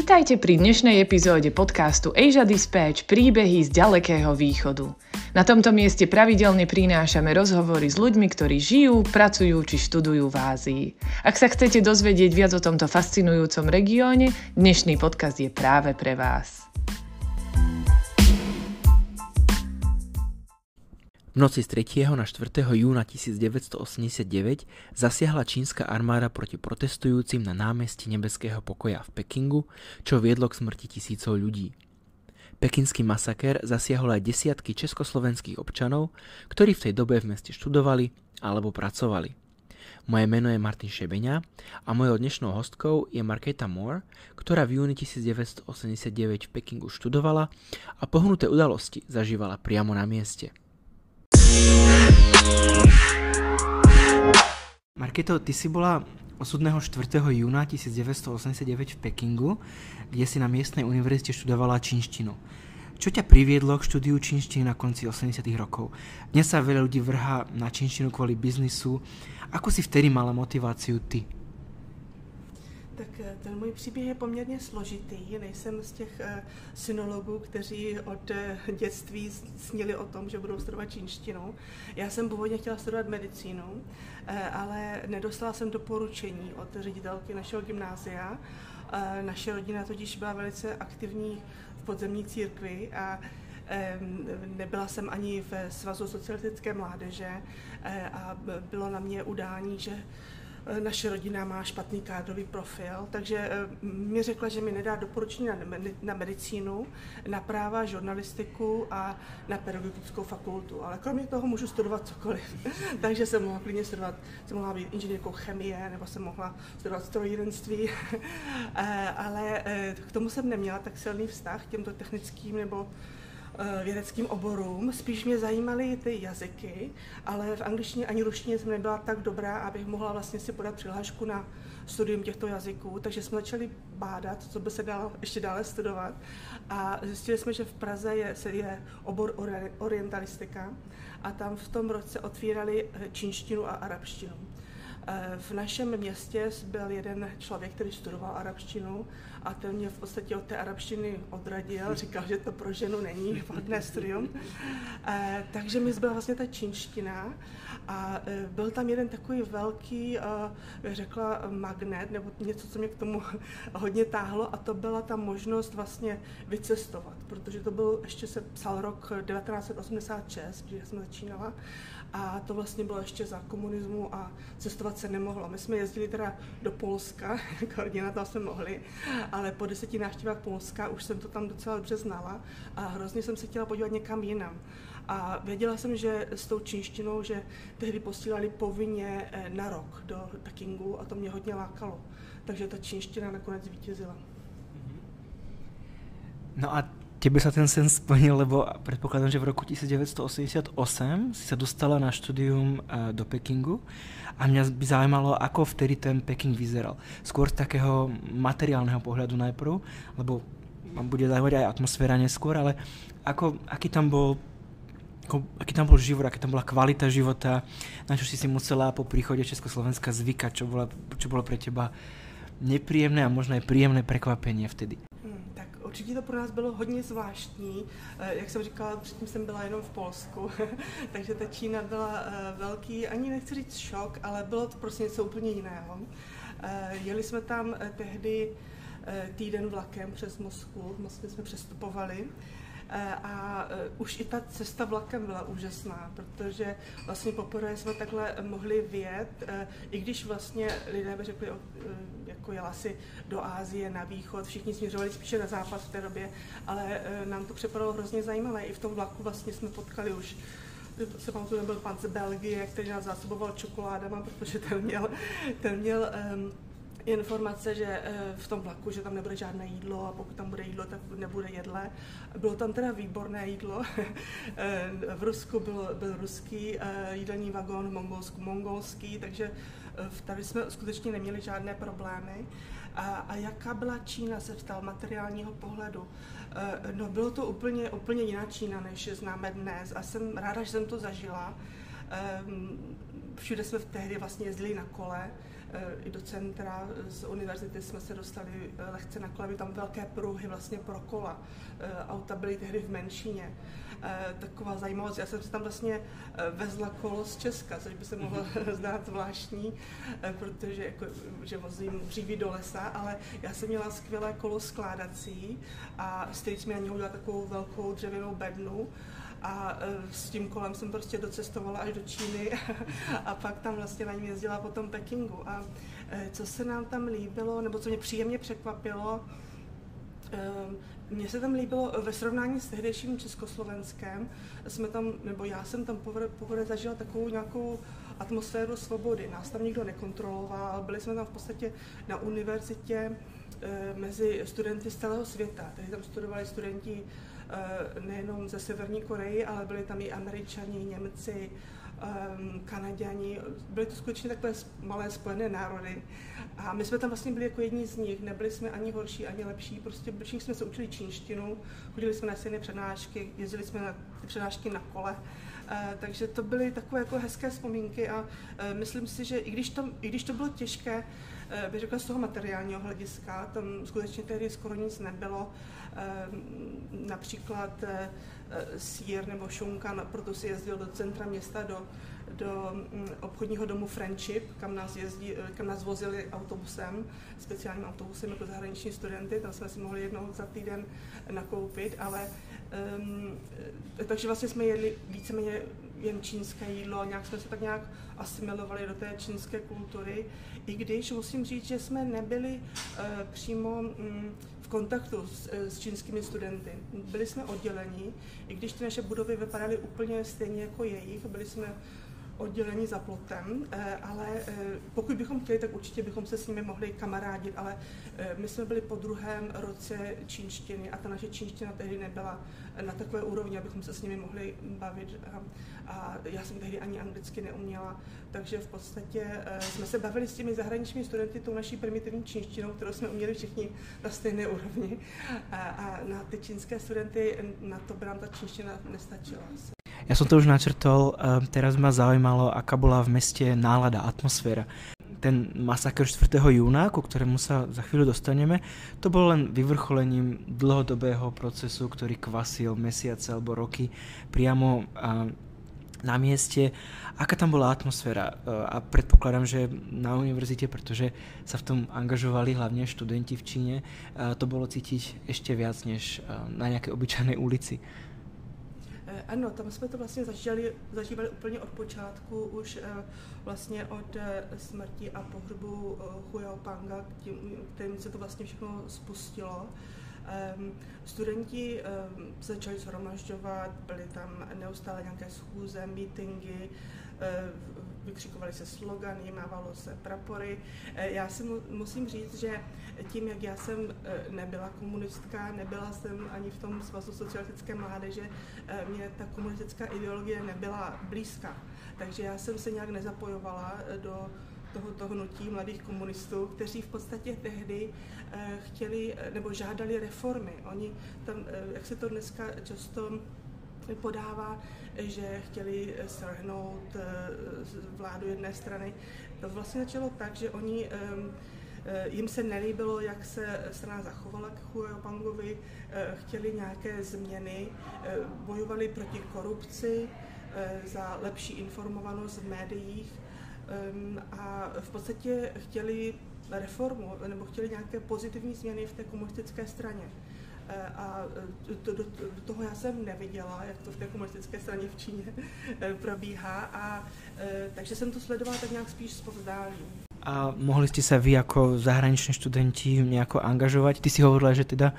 Vítajte pri dnešnej epizóde podcastu Asia Dispatch príbehy z ďalekého východu. Na tomto mieste pravidelne prinášame rozhovory s ľuďmi, ktorí žijú, pracujú či študujú v Ázii. Ak sa chcete dozvedieť viac o tomto fascinujúcom regióne, dnešný podcast je práve pre vás. V noci z 3. na 4. júna 1989 zasiahla čínska armáda proti protestujúcim na námestí Nebeského pokoja v Pekingu, čo viedlo k smrti tisícov ľudí. Pekinský masaker zasiahol aj desiatky československých občanov, ktorí v tej dobe v meste študovali alebo pracovali. Moje meno je Martin Šebeňa a mojou dnešnou hostkou je Marketa Moore, ktorá v júni 1989 v Pekingu študovala a pohnuté udalosti zažívala priamo na mieste. Marketo, ty si bola osudného 4. júna 1989 v Pekingu, kde si na miestnej univerzite študovala čínštinu. Čo ťa priviedlo k štúdiu čínštiny na konci 80 rokov? Dnes sa veľa ľudí vrhá na čínštinu kvôli biznisu. Ako si vtedy mala motiváciu ty? Tak eh, ten můj příběh je poměrně složitý. Nejsem z těch uh, synologů, kteří od uh, dětství snili o tom, že budou studovat čínštinu. Já jsem původně chtěla studovat medicínu, ale nedostala jsem doporučení od ředitelky našeho gymnázia. Naše rodina totiž byla velice aktivní v podzemní církvi a nebyla jsem ani v Svazu socialistické mládeže a bylo na mě udání, že Eh, naše rodina má špatný kádrový profil, takže eh, mi řekla, že mi nedá doporučení na medicínu, na práva, žurnalistiku a na pedagogickou fakultu. Ale kromě toho můžu studovat cokoliv. takže jsem mohla klidně studovat, jsem mohla být inženýrkou chemie, nebo jsem mohla studovat strojírenství. Eh, ale k tomu jsem neměla tak silný vztah, k těmto technickým nebo Eh, vědeckým oborům. Spíš mě zajímaly ty jazyky, ale v angličtině ani ruštině jsem nebyla tak dobrá, abych mohla vlastně si podat přihlášku na studium těchto jazyků, takže jsme začali bádat, co by se dalo ještě dále studovat a zjistili jsme, že v Praze je, je obor orientalistika a tam v tom roce otvírali eh, čínštinu a arabštinu. Eh, v našem městě byl jeden člověk, který studoval arabštinu a ten mě v podstatě od té arabštiny odradil, říkal, že to pro ženu není vhodné studium. E, takže mi zbyla vlastně ta čínština a e, byl tam jeden takový velký, řekla, magnet, nebo něco, co mě k tomu hodně táhlo a to byla ta možnost vlastně vycestovat, protože to byl, ještě se psal rok 1986, když jsem začínala a to vlastně bylo ještě za komunismu a cestovat se nemohlo. My jsme jezdili teda do Polska, jako rodina to jsme mohli, ale po deseti návštěvách Polska už jsem to tam docela dobře znala a hrozně jsem se chtěla podívat někam jinam. A věděla jsem, že s tou čínštinou, že tehdy posílali povinně eh, na rok do Pekingu a to mě hodně lákalo. Takže ta čínština nakonec zvítězila. No a tebe sa ten sen splnil, lebo predpokladám, že v roku 1988 si sa dostala na štúdium eh, do Pekingu a mňa by zaujímalo, ako vtedy ten Peking vyzeral. Skôr z takého materiálneho pohľadu najprv, lebo ma bude zaujímať aj atmosféra neskôr, ale ako, aký tam bol ako, aký tam bol život, aká tam bola kvalita života, na čo si si musela po príchode Československa zvykať, čo, bola, čo bolo pre teba nepříjemné a možná i příjemné překvapení vtedy. Určitě to pro nás bylo hodně zvláštní. Eh, jak jsem říkala, předtím jsem byla jenom v Polsku, takže ta Čína byla eh, velký, ani nechci říct šok, ale bylo to prostě něco úplně jiného. Eh, jeli jsme tam tehdy týden vlakem přes Moskvu, v Moskvě jsme přestupovali a eh, už i ta cesta vlakem byla úžasná, protože vlastně poprvé jsme takhle mohli vyjet, eh, i když vlastně lidé by řekli, jako jela si do Ázie, na východ, všichni směřovali spíše na západ v té době, ale nám to připadalo hrozně zajímavé. I v tom vlaku vlastně jsme potkali už se pamatuju, byl pan z Belgie, který nás zásoboval čokoládama, protože ten měl, ten měl um, informace, že eh, v tom vlaku, že tam nebude žádné jídlo a pokud tam bude jídlo, tak nebude jedle. Bylo tam teda výborné jídlo. Eh, v Rusku byl, byl ruský eh, jídelní vagón, v Mongolsku mongolský, takže tady jsme skutečně neměli žádné problémy. A, a jaká byla Čína se vstal materiálního pohledu? No bylo to úplně, úplně jiná Čína, než známe dnes a jsem ráda, že jsem to zažila. Ehm, všude jsme v tehdy vlastně jezdili na kole, i do centra z univerzity jsme se dostali lehce na kole, byly tam velké pruhy vlastně pro kola. Auta byly tehdy v menšině. Taková zajímavost, já jsem si tam vlastně vezla kolo z Česka, což by se mohlo zdát zvláštní, protože jako, že vozím dříví do lesa, ale já jsem měla skvělé kolo skládací a s kterým jsme na něho udělala takovou velkou dřevěnou bednu a e, s tím kolem jsem prostě docestovala až do Číny a pak tam vlastně na něm jezdila po tom Pekingu. A e, co se nám tam líbilo, nebo co mě příjemně překvapilo, e, mně se tam líbilo ve srovnání s tehdejším Československem, jsme tam, nebo já jsem tam poprvé zažila takovou nějakou atmosféru svobody. Nás tam nikdo nekontroloval, byli jsme tam v podstatě na univerzitě mezi studenty z celého světa. Tady tam studovali studenti nejenom ze Severní Koreji, ale byli tam i Američani, Němci, um, Kanaděni, byly to skutečně takové malé spojené národy. A my jsme tam vlastně byli jako jedni z nich, nebyli jsme ani horší, ani lepší, prostě všichni jsme se učili čínštinu, chodili jsme na stejné přednášky, jezdili jsme na ty přednášky na kole, uh, takže to byly takové jako hezké vzpomínky a uh, myslím si, že i když to, i když to bylo těžké, bych řekla z toho materiálního hlediska, tam skutečně tehdy skoro nic nebylo, Ehm, například eh, sír nebo šunka, proto si jezdil do centra města, do, do mm, obchodního domu Friendship, kam nás, jezdí, eh, kam nás vozili autobusem, speciálním autobusem jako zahraniční studenty, tam jsme si mohli jednou za týden nakoupit, ale um, takže vlastně jsme jedli víceméně jen čínské jídlo, nějak jsme se tak nějak asimilovali do té čínské kultury, i když musím říct, že jsme nebyli uh, přímo um, kontaktu s, s čínskými studenty. Byli jsme odděleni, i když ty naše budovy vypadaly úplně stejně jako jejich, byli jsme oddělení za plotem, eh, ale eh, pokud bychom chtěli, tak určitě bychom se s nimi mohli kamarádit, ale eh, my jsme byli po druhém roce čínštiny a ta naše čínština tehdy nebyla na takové úrovni, abychom se s nimi mohli bavit a, já jsem tehdy ani anglicky neuměla, takže v podstatě jsme se bavili s těmi zahraničními studenty tou naší primitivní čínštinou, kterou jsme uměli všichni na stejné úrovni a, na ty čínské studenty na to by nám ta čínština nestačila. Ja som to už načrtol, ehm, teraz ma zaujímalo, aká bola v meste nálada, atmosféra. Ten masaker 4. júna, ku ktorému sa za chvíľu dostaneme, to bol len vyvrcholením dlhodobého procesu, ktorý kvasil mesiace alebo roky priamo na mieste. Aká tam bola atmosféra? Ehm, a predpokladám, že na univerzite, pretože sa v tom angažovali hlavne študenti v Číne, to bolo cítiť ešte viac než na nejakej obyčajnej ulici. Eh, ano, tam jsme to vlastně zažívali, zažívali úplně od počátku, už eh, vlastně od eh, smrti a pohřbu Hu Panga, tím, kterým se to vlastně všechno spustilo. Um, studenti um, začali shromažďovat, byly tam neustále nějaké schůze, meetingy, vykřikovali se slogany, mávalo se prapory. Eh, já si mu, musím říct, že tím, jak já jsem eh, nebyla komunistka, nebyla jsem ani v tom svazu socialistické mládeže, eh, mě ta komunistická ideologie nebyla blízká. Takže já jsem se nějak nezapojovala do tohoto hnutí mladých komunistů, kteří v podstatě tehdy chtěli nebo žádali reformy. Oni tam, jak se to dneska často podává, že chtěli svrhnout eh, vládu jedné strany. To vlastně začalo tak, že oni eh, jim se nelíbilo, jak se strana zachovala k Huopangovi, eh, chtěli nějaké změny, bojovali proti korupci, za lepší informovanost v médiích a v podstatě chtěli reformu nebo chtěli nějaké pozitivní změny v té komunistické straně. Eh, a eh, to, do, toho já jsem neviděla, jak to v té komunistické straně v Číně eh, probíhá, a takže jsem to sledovala tak nějak spíš zpovzdálí. A mohli ste sa vy ako zahraniční študenti nejako angažovať? Ty si hovorila, že teda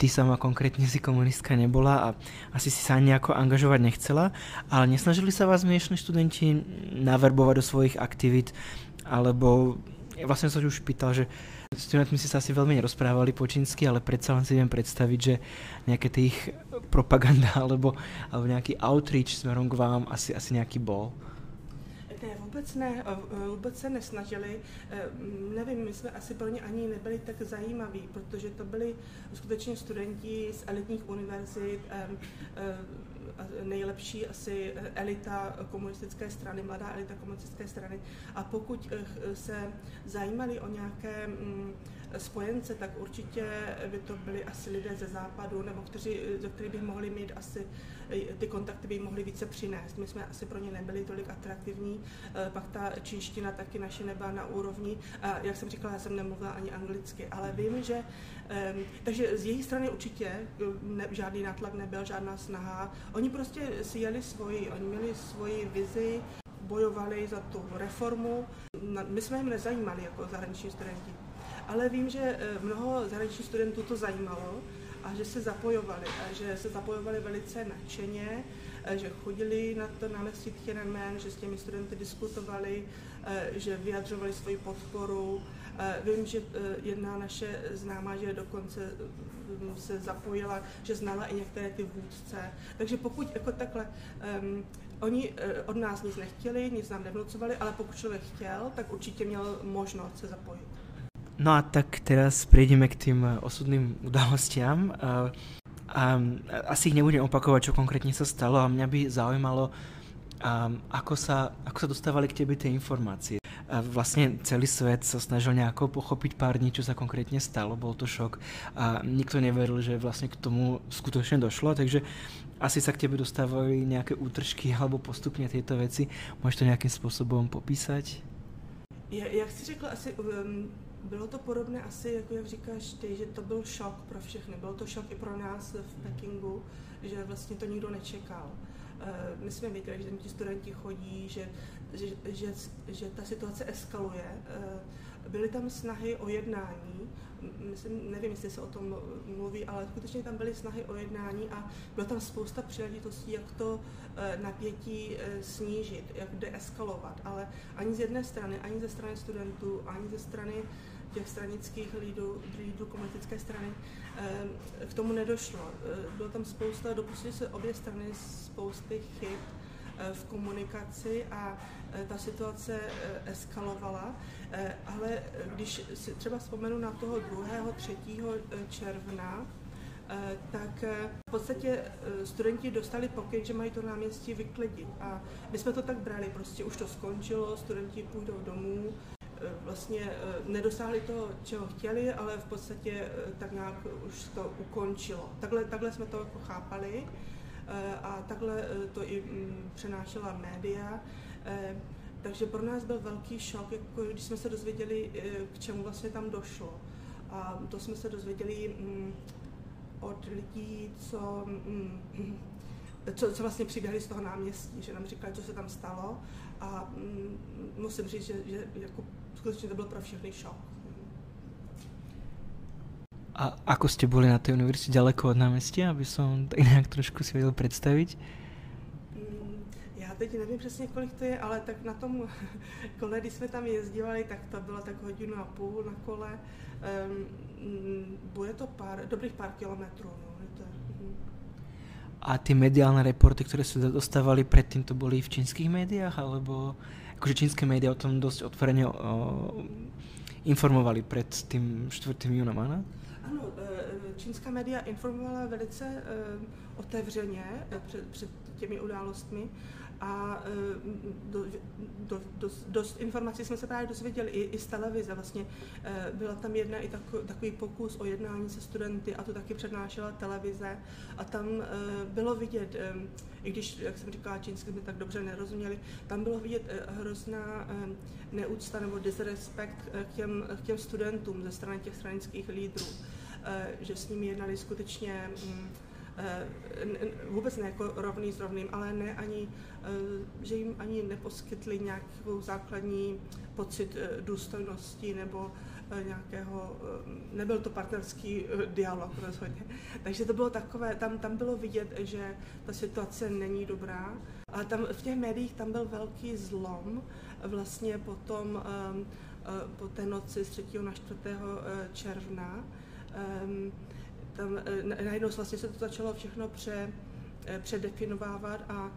ty sama konkrétne si komunistka nebola a asi si sa nejako angažovať nechcela, ale nesnažili sa vás miešni študenti naverbovať do svojich aktivít, alebo ja vlastne som už pýtal, že s studentmi si sa asi veľmi nerozprávali po čínsky, ale predsa len si viem predstaviť, že nejaké tých propaganda alebo, alebo nejaký outreach smerom k vám asi, asi nejaký bol. Ne, vůbec ne, vůbec se nesnažili. E, nevím, my jsme asi pro ně ani nebyli tak zajímaví, protože to byli skutečně studenti z elitních univerzit, nejlepší asi elita komunistické strany, mladá elita komunistické strany. A pokud se zajímali o nějaké mm, spojence, tak určitě by to byli asi lidé ze západu, nebo kteří, do kterých by mohli mít asi, ty kontakty by mohli více přinést. My jsme asi pro ně nebyli tolik atraktivní, eh, pak ta čínština taky naše nebyla na úrovni. A jak jsem říkala, já jsem nemluvila ani anglicky, ale vím, že takže z její strany určitě eh, ne, žádný nátlak nebyl, žádná snaha. Oni prostě si jeli svoji, oni měli svoji vizi, bojovali za tu reformu. My jsme jim nezajímali jako zahraniční studenti ale vím, že eh, mnoho zahraničních studentů to zajímalo a že se zapojovali a že se zapojovali velice nadšeně, eh, že chodili na to náměstí Tiananmen, že s těmi studenty diskutovali, eh, že vyjadřovali svoji podporu. Vím, že jedna naše známá, že dokonce mm, se zapojila, že znala i některé ty vůdce. Takže pokud jako takhle um, Oni od nás nic nechtěli, nic nám nevnucovali, ale pokud člověk chtěl, tak určitě měl možnost se zapojit. No a tak teraz prejdeme k tým osudným udalostiam. Asi ich nebudem opakovať, čo konkrétne sa stalo a mňa by zaujímalo, a, ako, sa, ako sa dostávali k tebe tie informácie. A vlastne celý svet sa snažil nejako pochopiť pár dní, čo sa konkrétne stalo, bol to šok a nikto neveril, že vlastne k tomu skutočne došlo, takže asi sa k tebe dostávali nejaké útržky alebo postupne tieto veci. Môžeš to nejakým spôsobom popísať? Ja, jak si řekl, asi um, bylo to podobné asi, jako jak říkáš ty, že to byl šok pro všechny. Bylo to šok i pro nás v Pekingu, že vlastně to nikdo nečekal. Eh, my jsme věděli, že tam ti studenti chodí, že, že, že, že ta situace eskaluje. Eh, byly tam snahy o jednání, myslím, nevím, jestli se o tom mluví, ale skutečně tam byly snahy o jednání a bylo tam spousta příležitostí, jak to eh, napětí snížit, jak deeskalovat, ale ani z jedné strany, ani ze strany studentů, ani ze strany těch stranických lídů, lídů komunistické strany, eh, k tomu nedošlo. Eh, bylo tam spousta, dopustili se obě strany spousty chyb eh, v komunikaci a ta situace eskalovala, ale když si třeba vzpomenu na toho 2. 3. června, tak v podstatě studenti dostali pokyn, že mají to náměstí vyklidit. A my jsme to tak brali, prostě už to skončilo, studenti půjdou domů, vlastně eh, nedosáhli toho, čeho chtěli, ale v podstatě eh, tak nějak už to ukončilo. Takhle, takhle jsme to jako chápali eh, a takhle to i mm, přenášela média. Takže pro nás byl velký šok, jako když jsme se dozvěděli, k čemu vlastně tam došlo. A to jsme se dozvěděli mm, od lidí, co, mm, co, co vlastně přiběhli z toho náměstí, že nám říkali, co se tam stalo. A musím říct, že, že jako skutečně to byl pro všechny šok. A ako ste boli na tej univerzite ďaleko od námestia, aby som tak nějak trošku si vedel představit? Teď nevím přesně, kolik to je, ale tak na tom kole, když jsme tam jezdívali, tak to bylo tak hodinu a půl na kole. Um, bude to pár, dobrých pár kilometrů. No, je to, uh. A ty mediálne reporty, ktoré sa dostávali predtým, to boli v čínskych médiách, alebo akože čínske médiá o tom dosť otvorene informovali před tím 4. júnom, ano? Ano, e, čínská média informovala velice e, otevřeně e, před, před těmi událostmi a do, do, do, dost informací jsme se právě dozvěděli i, i z televize. Vlastně byla tam jedna i takový, takový pokus o jednání se studenty a to taky přednášela televize a tam bylo vidět, i když, jak jsem říkala, čínsky jsme tak dobře nerozuměli, tam bylo vidět hrozná neúcta nebo disrespekt k těm, k těm studentům ze strany těch stranických lídrů, že s nimi jednali skutečně mm, vůbec ne jako rovný s rovným, ale ne ani, eh, že jim ani neposkytli nějakou základní pocit eh, důstojnosti nebo nějakého, nebyl to partnerský dialog rozhodně. Takže to bylo takové, tam, tam bylo vidět, že ta situace není dobrá. A tam v těch médiích tam byl velký zlom vlastně potom po té noci z 3. na 4. června ehm, tam eh, najednou vlastně se to začalo všechno pře, eh, předefinovávat a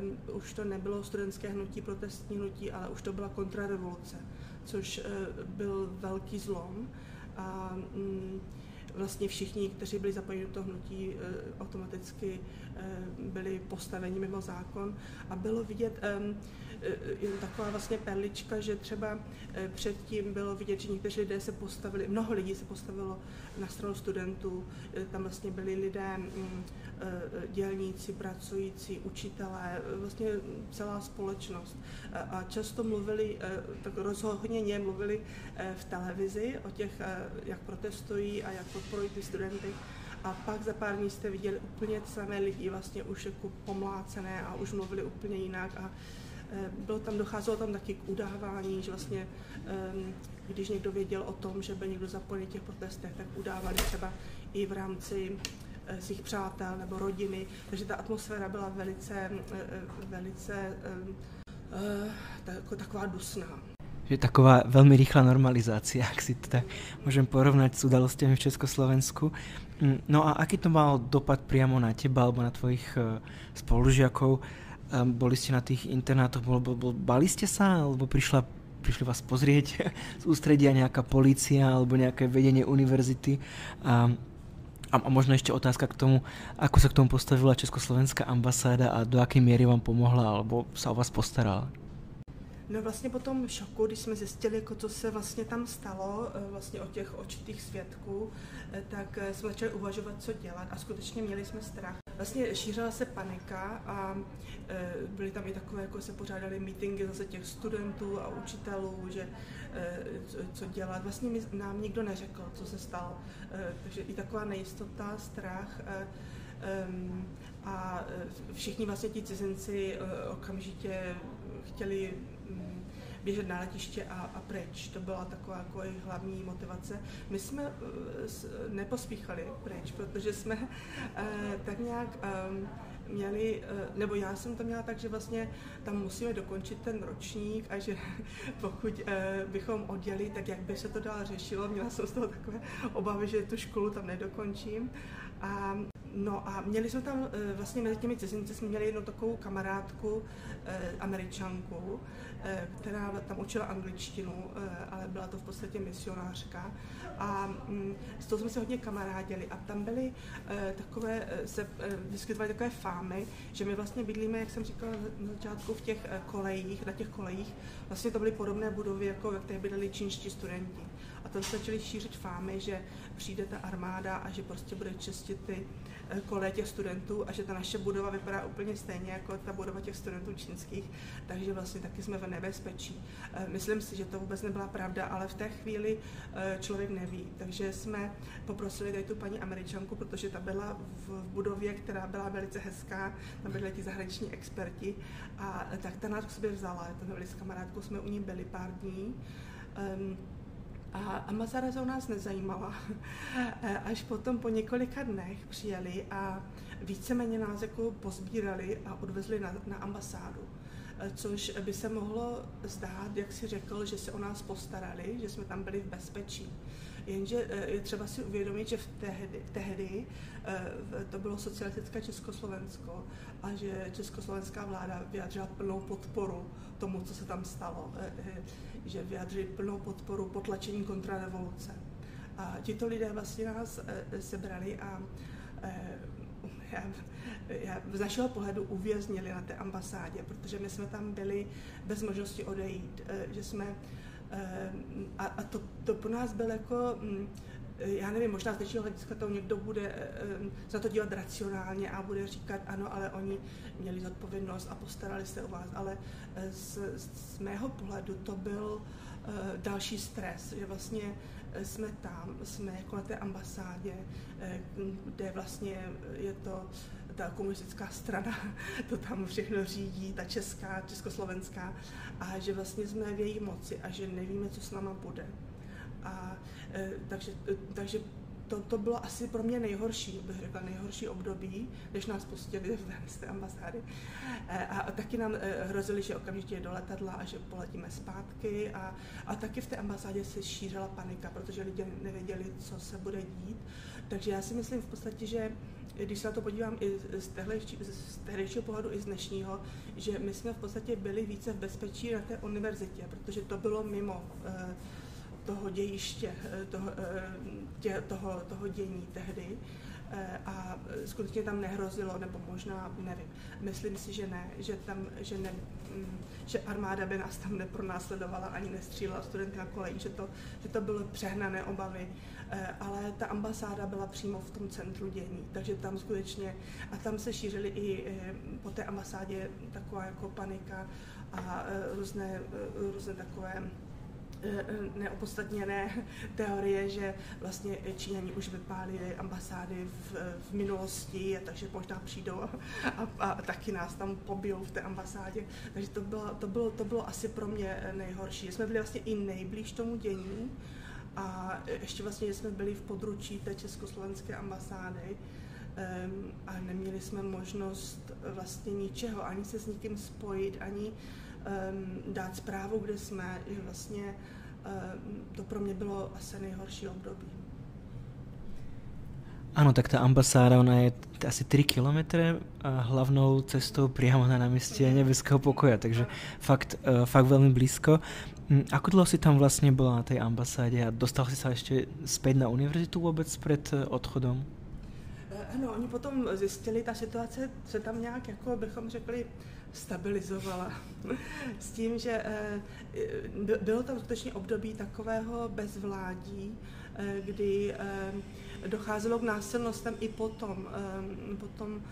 um, už to nebylo studentské hnutí, protestní hnutí, ale už to byla kontrarevoluce, což uh, byl velký zlom. A um, vlastně všichni, kteří byli zapojeni do toho hnutí, automaticky byli postaveni mimo zákon a bylo vidět, jen taková vlastně perlička, že třeba předtím bylo vidět, že někteří lidé se postavili, mnoho lidí se postavilo na stranu studentů, tam vlastně byli lidé, mm, dělníci, pracující, učitelé, vlastně celá společnost. A často mluvili, tak rozhodně mluvili v televizi o těch, jak protestují a jak podporují ty studenty. A pak za pár dní jste viděli úplně samé lidi vlastně už jako pomlácené a už mluvili úplně jinak a bylo tam, docházelo tam taky k udávání, že vlastně když někdo věděl o tom, že byl někdo zapojený těch protestech, tak udávali třeba i v rámci e, svých přátel nebo rodiny, takže ta atmosféra byla velice, e, velice taková dusná. Že taková veľmi rýchla normalizácia, ak si to tak môžem porovnať s udalostiami v Československu. Mm, no a aký to mal dopad priamo na teba alebo na tvojich e, Boli ste na tých internátoch, bol, bol, bol, bali ste sa, alebo prišla, prišli vás pozrieť z ústredia nejaká policia alebo nejaké vedenie univerzity? A, a, a možno ešte otázka k tomu, ako sa k tomu postavila Československá ambasáda a do akej miery vám pomohla alebo sa o vás postarala? No vlastně po tom šoku, když jsme zjistili, jako co se vlastně tam stalo, eh, vlastně od těch očitých svědků, eh, tak eh, jsme začali uvažovat, co dělat a skutečně měli jsme strach. Vlastně šířila se panika a byly tam i takové, jako se pořádaly meetingy zase těch studentů a učitelů, že co dělat. Vlastně nám nikdo neřekl, co se stalo. Takže i taková nejistota, strach a všichni vlastně ti cizinci okamžitě chtěli běžet na letiště a, a pryč. To byla taková jako jejich hlavní motivace. My jsme uh, nepospíchali pryč, protože jsme uh, tak nějak um, měli, nebo já jsem to měla tak, že vlastně tam musíme dokončit ten ročník a že pokud bychom odjeli, tak jak by se to dál řešilo. Měla jsem z toho takové obavy, že tu školu tam nedokončím. A No a měli jsme tam, vlastně mezi těmi cizinci jsme měli jednu takovou kamarádku, američanku, Eh, která tam učila angličtinu, eh, ale byla to v podstatě misionářka. A mm, s tou jsme se hodně kamarádili a tam byly eh, takové, se vyskytovaly takové fámy, že my vlastně bydlíme, jak jsem říkala na začátku, v těch kolejích, na těch kolejích. Vlastně to byly podobné budovy, jako ve kterých bydleli čínští studenti. A tam se začaly šířit fámy, že přijde ta armáda a že prostě bude čistit ty kole těch studentů a že ta naše budova vypadá úplně stejně jako ta budova těch studentů čínských, takže vlastně taky jsme v nebezpečí. Eh, myslím si, že to vůbec nebyla pravda, ale v té chvíli eh, člověk neví. Takže jsme poprosili tady tu paní američanku, protože ta byla v budově, která byla velice hezká, tam byli ti zahraniční experti a tak ta nás k sobě vzala. To byli s kamarádkou, jsme u ní byli pár dní. Um, a se o nás nezajímala. Až potom po několika dnech přijeli a víceméně nás jako pozbírali a odvezli na, na ambasádu. Což by se mohlo zdát, jak si řekl, že se o nás postarali, že jsme tam byli v bezpečí. Jenže eh, je třeba si uvědomit, že v tehdy, tehdy eh, to bylo socialistické Československo a že československá vláda vyjádřila plnou podporu tomu, co se tam stalo. Eh, že vyjádřili plnou podporu potlačení kontrarevoluce. A tito lidé vlastně nás sebrali a já, já z našeho pohledu uvěznili na té ambasádě, protože my jsme tam byli bez možnosti odejít, že jsme Eh, a, a to, to pro nás byl jako, mm, já nevím, možná z dnešního hlediska to někdo bude za eh, to dívat racionálně a bude říkat, ano, ale oni měli zodpovědnost a postarali se o vás, ale eh, z, z mého pohledu to byl další stres, že vlastně jsme tam, jsme jako na té ambasádě, kde vlastně je to ta komunistická strana to tam všechno řídí, ta česká, československá, a že vlastně jsme v její moci a že nevíme, co s náma bude. A, takže, e, takže to, to bylo asi pro mě nejhorší, bych řekla, nejhorší období, než nás pustili z té ambasády. E, a, a taky nám hrozili, že okamžitě je do letadla a že poletíme zpátky. A, a taky v té ambasádě se šířila panika, protože lidé nevěděli, co se bude dít. Takže já si myslím v podstatě, že když se na to podívám i z, z tehdejšího pohledu, i z dnešního, že my jsme v podstatě byli více v bezpečí na té univerzitě, protože to bylo mimo, eh, toho dějiště, toho, tě, toho, toho dění tehdy. A skutečně tam nehrozilo, nebo možná, nevím, myslím si, že ne, že tam, že ne, mm, že armáda by nás tam nepronásledovala ani nestřílela studenty na koleji, že to, že to byly přehnané obavy, eh, ale ta ambasáda byla přímo v tom centru dění, takže tam skutečně, a tam se šířily i eh, po té ambasádě taková jako panika a eh, různé, různé takové Eh, neopodstatněné teorie, že vlastně Číňani už vypálili ambasády v, v minulosti, takže možná přijdou a, a, a taky nás tam pobijou v té ambasádě. Takže to bylo, to, bylo, to bylo asi pro mě nejhorší. Jsme byli vlastně i nejblíž tomu dění a ještě vlastně jsme byli v područí té československé ambasády, a neměli jsme možnost vlastně ničeho, ani se s nikým spojit, ani dát zprávu, kde jsme, že vlastně um, to pro mě bylo asi nejhorší období. Ano, tak ta ambasáda, ona je asi 3 kilometre hlavnou cestou priamo na náměstí mhm. nebeského pokoja, takže fakt, uh, fakt velmi blízko. Hm, ako dlouho si tam vlastně byla na té ambasádě a dostal si se ještě zpět na univerzitu vůbec před e, odchodem? Ano, oni potom zjistili, ta situace se tam nějak, jako bychom řekli, stabilizovala. S tím, že eh, bylo tam skutečně období takového bezvládí, eh, kdy eh, docházelo k násilnostem i potom, potom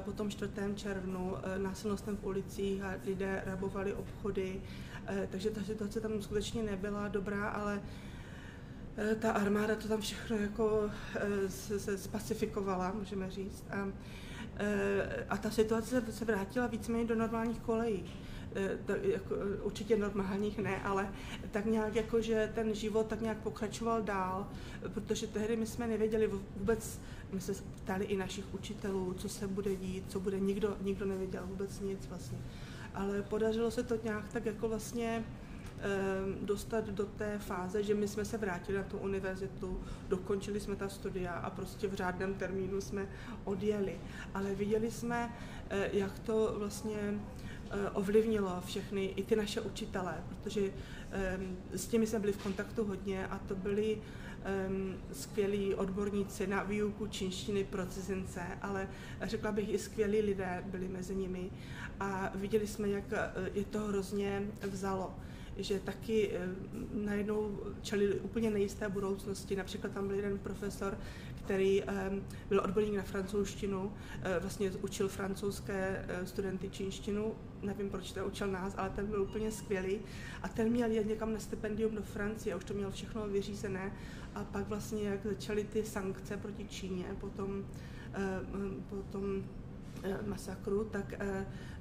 po tom 4. červnu násilnostem v ulicích a lidé rabovali obchody, takže ta situace tam skutečně nebyla dobrá, ale ta armáda to tam všechno jako se, spacifikovala, můžeme říct. A a ta situace se vrátila víceméně do normálních kolejí. Eh, to, jako, určitě normálních ne, ale tak nějak jako, že ten život tak nějak pokračoval dál, protože tehdy my jsme nevěděli vůbec, my se ptali i našich učitelů, co se bude dít, co bude, nikdo, nikdo nevěděl vůbec nic vlastně. Ale podařilo se to nějak tak jako vlastně dostat do té fáze, že my jsme se vrátili na tu univerzitu, dokončili jsme ta studia a prostě v řádném termínu jsme odjeli. Ale viděli jsme, eh, jak to vlastně eh, ovlivnilo všechny, i ty naše učitele, protože ehm, s těmi jsme byli v kontaktu hodně a to byli um, skvělí odborníci na výuku čínštiny pro cizince, ale řekla bych i skvělí lidé byli mezi nimi a viděli jsme, jak eh, je to hrozně vzalo že taky eh, najednou čelili úplně nejisté budoucnosti. Například tam byl jeden profesor, který ehm, byl odborník na francouzštinu, eh, vlastně učil francouzské eh, studenty čínštinu, nevím, proč to učil nás, ale ten byl úplně skvělý a ten měl jít někam na stipendium do Francie už to měl všechno vyřízené a pak vlastně, jak začaly ty sankce proti Číně, potom, potom masakru, tak,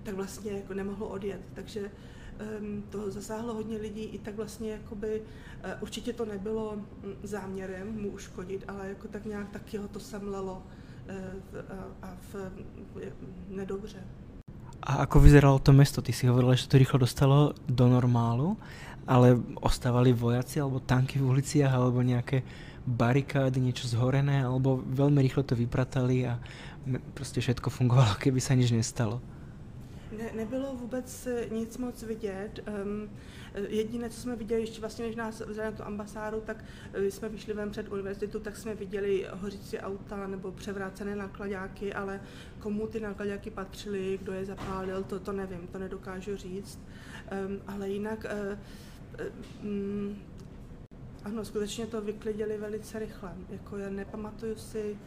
tak vlastně jako nemohl odjet. Takže to zasáhlo hodně lidí, i tak vlastně jakoby, eh, určitě to nebylo mm, záměrem mu uškodit, ale jako tak nějak taky ho to semlelo eh, a v, nedobře. A ako vyzeralo to mesto? Ty si hovorila, že to rýchlo dostalo do normálu, ale ostávali vojaci alebo tanky v uliciach alebo nejaké barikády, niečo zhorené, alebo veľmi rýchlo to vypratali a prostě všetko fungovalo, keby sa nič nestalo ne, nebylo vůbec eh, nic moc vidět. Um, jediné, co jsme viděli, ještě vlastně než nás vzali na tu ambasádu, tak eh, jsme vyšli ven před univerzitu, tak jsme viděli hořící auta nebo převrácené nákladáky, ale komu ty nákladáky patřily, kdo je zapálil, to, to nevím, to nedokážu říct. Um, ale jinak um, ano, skutečně to vyklidili velice rychle. Jako já nepamatuju si,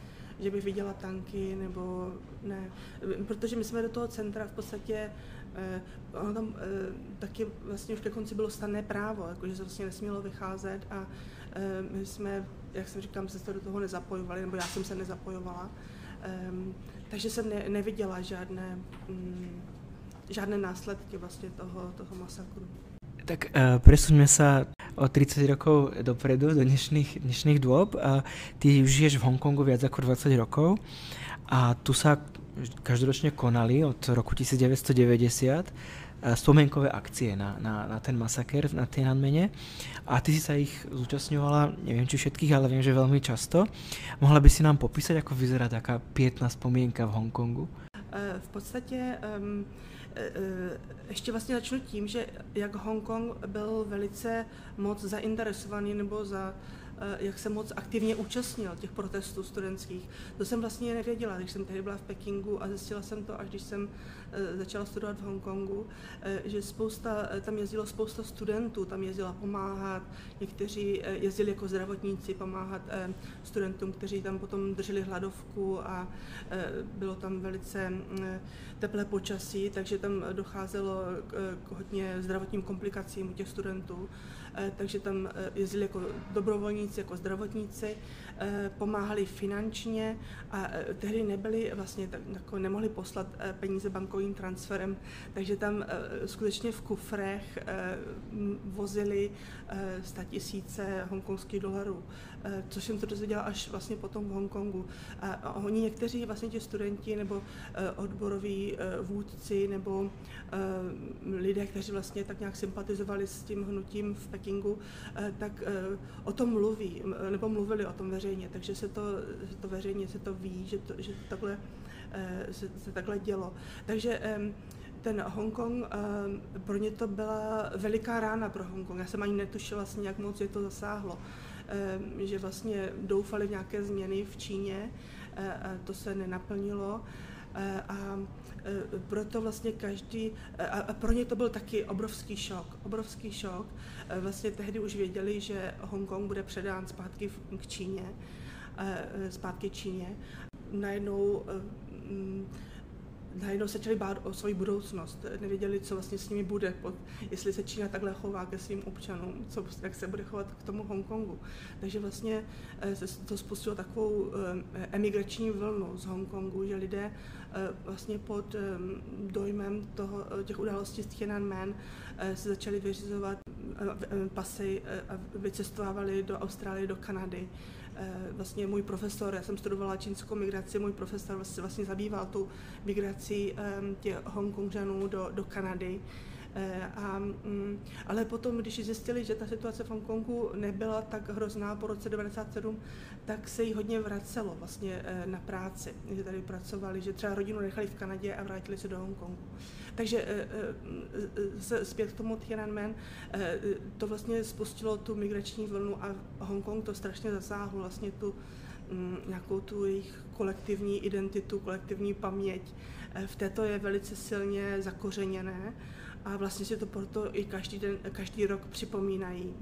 že bych viděla tanky nebo ne. Protože my jsme do toho centra v podstatě eh, ono tam eh, taky vlastně už ke konci bylo stanné právo, jakože se vlastně nesmělo vycházet a eh, my jsme, jak jsem říkala, se do toho nezapojovali, nebo já jsem se nezapojovala. Eh, takže jsem ne, neviděla žádné, mm, žádné následky vlastně toho, toho masakru. Tak uh, presuňme sa o 30 rokov dopredu, do dnešných, dnešných dôb. Uh, ty už žiješ v Hongkongu viac ako 20 rokov a tu sa každoročne konali od roku 1990 spomienkové akcie na, na, na ten masaker na Tiananmene a ty si sa ich zúčastňovala, neviem či všetkých, ale viem, že veľmi často. Mohla by si nám popísať, ako vyzerá taká pietná spomienka v Hongkongu? V podstatě um, ještě vlastně začnu tím, že jak Hongkong byl velice moc zainteresovaný nebo za Eh, jak se moc aktivně účastnil těch protestů studentských. To jsem vlastně nevěděla, když jsem tehdy byla v Pekingu a zjistila jsem to, až když jsem eh, začala studovat v Hongkongu, eh, že spousta, tam jezdilo spousta studentů, tam jezdila pomáhat, někteří jezdili jako zdravotníci pomáhat studentům, kteří tam potom drželi hladovku a bylo tam velice teplé počasí, takže tam docházelo k hodně zdravotním komplikacím u těch studentů. Eh, takže tam eh, jezdili jako dobrovolníci, jako zdravotníci, eh, pomáhali finančně a tehdy nebyli vlastně, tak, jako nemohli poslat peníze bankovým transferem, takže tam skutečně v kufrech vozili tisíce hongkongských dolarů, což jsem to dozvěděla až vlastně potom v Hongkongu. A oni někteří vlastně ti studenti nebo odboroví vůdci nebo lidé, kteří vlastně tak nějak sympatizovali s tím hnutím v Pekingu, eh, tak eh, o tom mluví, nebo mluvili o tom veřejně, takže se to, to veřejně se to ví, že to, že takhle, eh, se, se takhle dělo. Takže ten Hongkong, pro ně to byla veliká rána pro Hongkong. Já jsem ani netušila vlastně, jak moc je to zasáhlo. Že vlastně doufali v nějaké změny v Číně, to se nenaplnilo. A Eh, proto vlastně každý, eh, a pro ně to byl taky obrovský šok, obrovský šok. Eh, vlastně tehdy už věděli, že Hongkong bude předán zpátky k Číně, zpátky Číně. Najednou najednou se začali bát o svoji budoucnost. Nevěděli, co vlastně s nimi bude, pod, jestli se Čína takhle chová ke svým občanům, co, jak se bude chovat k tomu Hongkongu. Takže vlastně se to spustilo takovou emigrační vlnu z Hongkongu, že lidé Eh, vlastně pod dojmem toho, eh, těch událostí z Tiananmen eh, se začali vyřizovat pasy a vycestovávali do Austrálie, do Kanady. Vlastně můj profesor, já jsem studovala čínskou migraci, můj profesor se vlastně zabýval tu migrací těch Hongkongžanů do, do Kanady. Eh, a, mm, ale potom, když zjistili, že ta situace v Hongkongu nebyla tak hrozná po roce 1997, tak se jí hodně vracelo vlastně eh, na práci, že tady pracovali, že třeba rodinu nechali v Kanadě a vrátili se do Hongkongu. Takže eh, zpět k tomu Tiananmen, to vlastně spustilo tu migrační vlnu a Hongkong to strašně zasáhlo vlastně tu mm, nějakou tu jejich kolektivní identitu, kolektivní paměť. V této je velice silně zakořeněné a vlastně si to proto i každý, den, každý rok připomínají.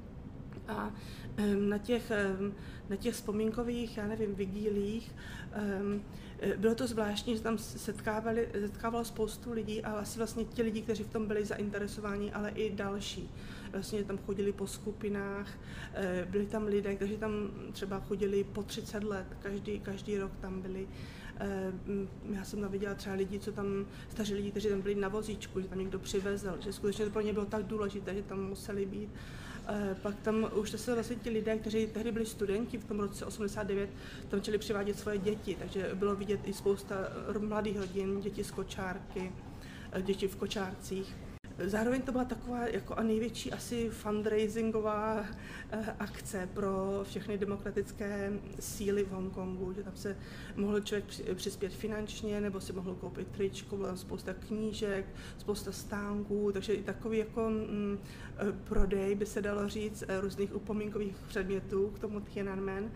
A na těch, na těch vzpomínkových, já nevím, vigílích, bylo to zvláštní, že tam setkávali, setkávalo spoustu lidí a asi vlastně ti lidi, kteří v tom byli zainteresováni, ale i další. Vlastně tam chodili po skupinách, byli tam lidé, kteří tam třeba chodili po 30 let, každý, každý rok tam byli. Eh, já jsem tam viděla třeba lidi, co tam, staří lidi, kteří tam byli na vozíčku, že tam někdo přivezl, že skutečně to pro ně bylo tak důležité, že tam museli být. Eh, pak tam už se vlastně ti lidé, kteří tehdy byli studenti v tom roce 89, tam začali přivádět svoje děti, takže bylo vidět i spousta mladých rodin, děti z kočárky, eh, děti v kočárcích. Zároveň to byla taková jako a největší asi fundraisingová eh, akce pro všechny demokratické síly v Hongkongu, že tam se mohl člověk přispět finančně, nebo si mohl koupit tričko, byla tam spousta knížek, spousta stánků, takže i takový jako mm, eh, prodej, by se dalo říct, eh, různých upomínkových předmětů k tomu Tiananmen.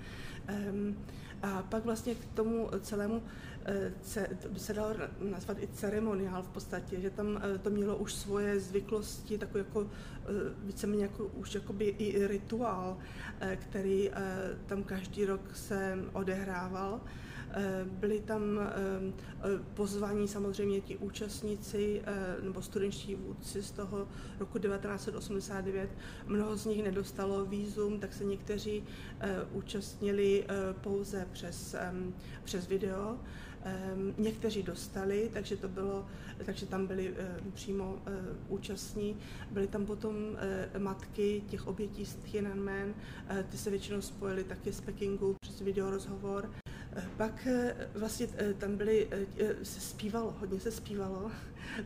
Um, a pak vlastně k tomu celému to by se dalo nazvat i ceremoniál v podstatě, že tam eh, to mělo už svoje zvyklosti, takový jako eh, víceméně jako, už jakoby i rituál, eh, který tam každý rok se odehrával. Byli tam pozvaní samozřejmě ti účastníci nebo studentští vůdci z toho roku 1989. Mnoho z nich nedostalo výzum, tak se někteří účastnili pouze přes, přes video. Někteří dostali, takže to bylo, takže tam byli přímo eh, účastní. Byly tam potom eh, matky těch obětí z Tiananmen, eh, ty se většinou spojily taky z Pekingu přes videorozhovor. Pak vlastně tam byly, se zpívalo, hodně se zpívalo.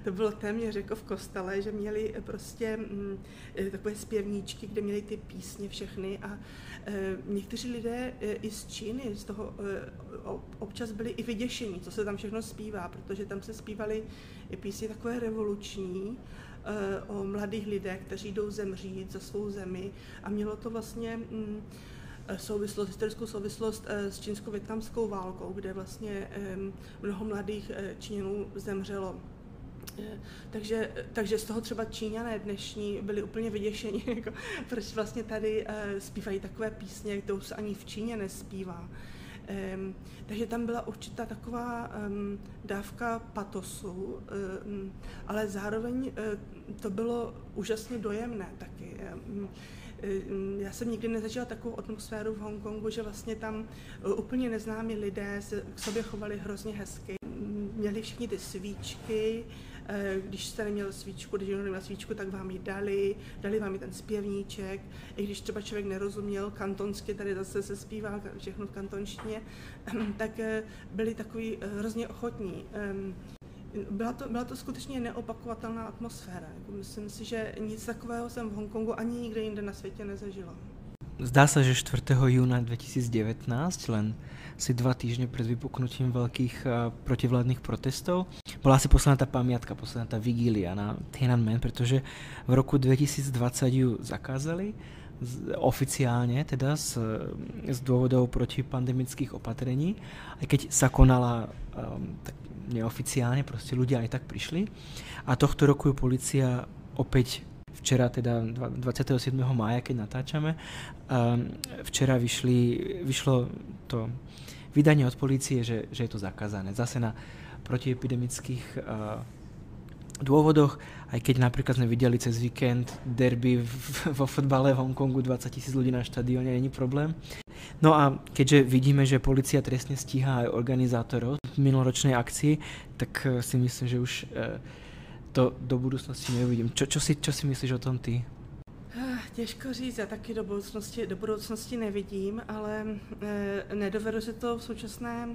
To bylo téměř jako v kostele, že měli prostě mm, takové zpěvníčky, kde měli ty písně všechny a někteří lidé i z Číny z toho občas byli i vyděšení, co se tam všechno zpívá, protože tam se zpívaly písně takové revoluční, o mladých lidech, kteří jdou zemřít za svou zemi a mělo to vlastně mm, souvislost, historickou souvislost eh, s čínsko-větnamskou válkou, kde vlastně mnoho mladých eh, Číňanů zemřelo. Eh, takže, takže z toho třeba Číňané dnešní byli úplně vyděšeni, jako, proč vlastně tady zpívají takové písně, kterou se ani v Číně nespívá. Um, takže tam byla určitá taková um, dávka patosu, um, ale zároveň um, to bylo úžasně dojemné taky. Um, já jsem nikdy nezažila takovou atmosféru v Hongkongu, že vlastně tam úplně neznámí lidé se k sobě chovali hrozně hezky. Měli všichni ty svíčky, Eh, když jste neměl svíčku, když někdo neměl svíčku, tak vám ji dali, dali vám i ten zpěvníček, i když třeba člověk nerozuměl kantonsky, tady zase se zpívá všechno v kantonštině, tak eh, byli takový eh, hrozně ochotní. Byla to, byla to skutečně neopakovatelná atmosféra. Jako myslím si, že nic takového jsem v Hongkongu ani nikde jinde na světě nezažila. Zdá se, že 4. júna 2019, len asi dva týždne pred vypuknutím veľkých protivládnych protestov, bola asi posledná tá pamiatka, posledná tá vigília na Tiananmen, pretože v roku 2020 ju zakázali oficiálne, teda z, z dôvodov protipandemických opatrení, aj keď sa konala um, tak neoficiálne, proste ľudia aj tak prišli. A tohto roku ju policia opäť včera, teda 27. mája, keď natáčame, um, včera vyšli, vyšlo to vydanie od policie, že, že je to zakázané. Zase na protiepidemických uh, dôvodoch, aj keď napríklad sme videli cez víkend derby vo fotbale v Hongkongu 20 tisíc ľudí na štadióne, není problém. No a keďže vidíme, že policia trestne stíhá aj organizátorov minuloročnej akcii, tak uh, si myslím, že už uh, to do budoucnosti neuvidím. Čo, čo, si, čo si myslíš o tom ty? Těžko říct, já taky do budoucnosti, do budoucnosti nevidím, ale e, nedovedu si to v současné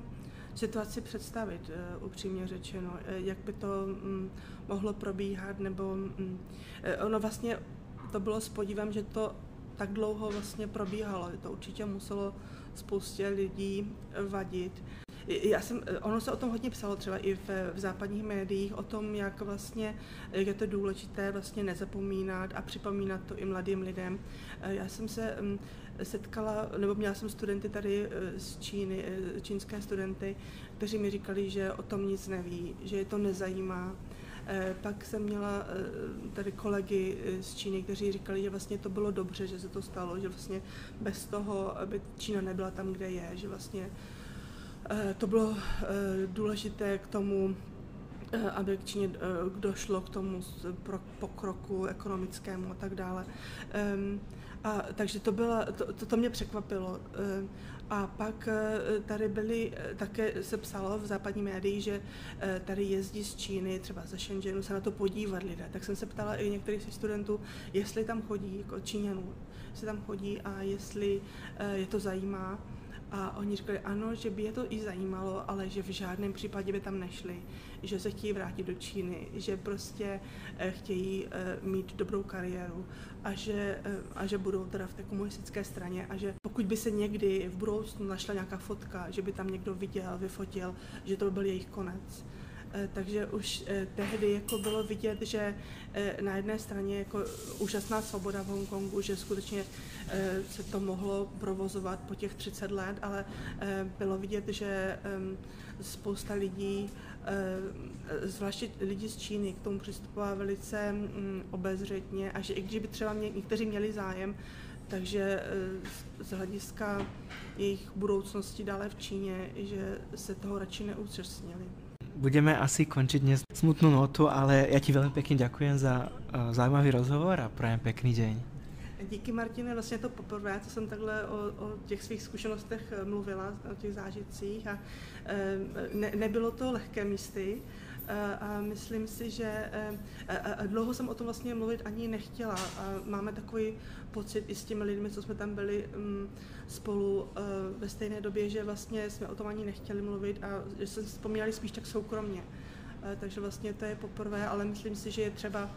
situaci představit, e, upřímně řečeno, e, jak by to mm, mohlo probíhat, nebo mm, e, ono vlastně to bylo s podívem, že to tak dlouho vlastně probíhalo, to určitě muselo spoustě lidí vadit. Já jsem, ono se o tom hodně psalo třeba i v, v západních médiích, o tom, jak vlastně jak je to důležité vlastně nezapomínat a připomínat to i mladým lidem. Já jsem se setkala, nebo měla jsem studenty tady eh, z Číny, čínské studenty, kteří mi říkali, že o tom nic neví, že je to nezajímá. Pak jsem měla tady kolegy z Číny, kteří říkali, že vlastně to bylo dobře, že se to stalo, že vlastně bez toho, aby Čína nebyla tam, kde je, že vlastně to bylo důležité k tomu, aby k Číně došlo k tomu pokroku ekonomickému a tak dále. A, takže to, byla, to, to, mě překvapilo. Eh, a pak eh, tady byly, eh, také se psalo v západní médii, že tady jezdí z Číny, třeba ze Shenzhenu, se na to podívat lidé. Tak jsem se ptala i některých studentů, jestli tam chodí, jako Číňanů, jestli tam chodí a jestli je to zajímá. A oni říkali, ano, že by je to i zajímalo, ale že v žádném případě by tam nešli, že se chtějí vrátit do Číny, že prostě eh, chtějí eh, mít dobrou kariéru a že, eh, a že budou teda v té komunistické straně a že pokud by se někdy v budoucnu našla nějaká fotka, že by tam někdo viděl, vyfotil, že to by byl jejich konec, takže už eh, tehdy jako bylo vidět, že eh, na jedné straně jako úžasná svoboda v Hongkongu, že skutečně se to mohlo provozovat po těch 30 let, ale bylo vidět, že spousta lidí, zvláště lidi z Číny, k tomu přistupovala velice mm, obezřetně a že i když by třeba mě, někteří měli zájem, takže z hlediska jejich budoucnosti dále v Číně, že se toho radši neúčastnili budeme asi končiť dnes smutnú notu, ale ja ti veľmi pekne ďakujem za uh, zaujímavý rozhovor a prajem pekný deň. Díky Martine, vlastně to poprvé, co jsem takhle o, o těch svých zkušenostech eh, mluvila, o těch zážitcích a e, ne, nebylo to lehké místy, a myslím si, že dlouho jsem o tom vlastně mluvit ani nechtěla. Máme takový pocit i s těmi lidmi, co jsme tam byli mm, spolu ve stejné době, že vlastně jsme o tom ani nechtěli mluvit a že jsme vzpomínali spíš tak soukromně. Takže vlastně to je poprvé, ale myslím si, že je třeba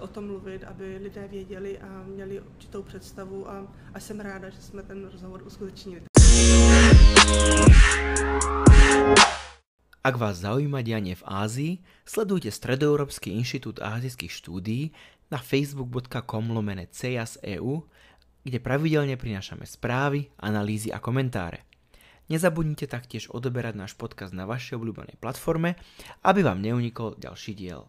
o tom mluvit, aby lidé věděli a měli určitou představu a, a jsem ráda, že jsme ten rozhovor uskutečnili. Ak vás zaujíma dianie v Ázii, sledujte Stredoeurópsky inštitút ázijských štúdií na facebook.com lomene EU, kde pravidelne prinášame správy, analýzy a komentáre. Nezabudnite taktiež odoberať náš podcast na vašej obľúbenej platforme, aby vám neunikol ďalší diel.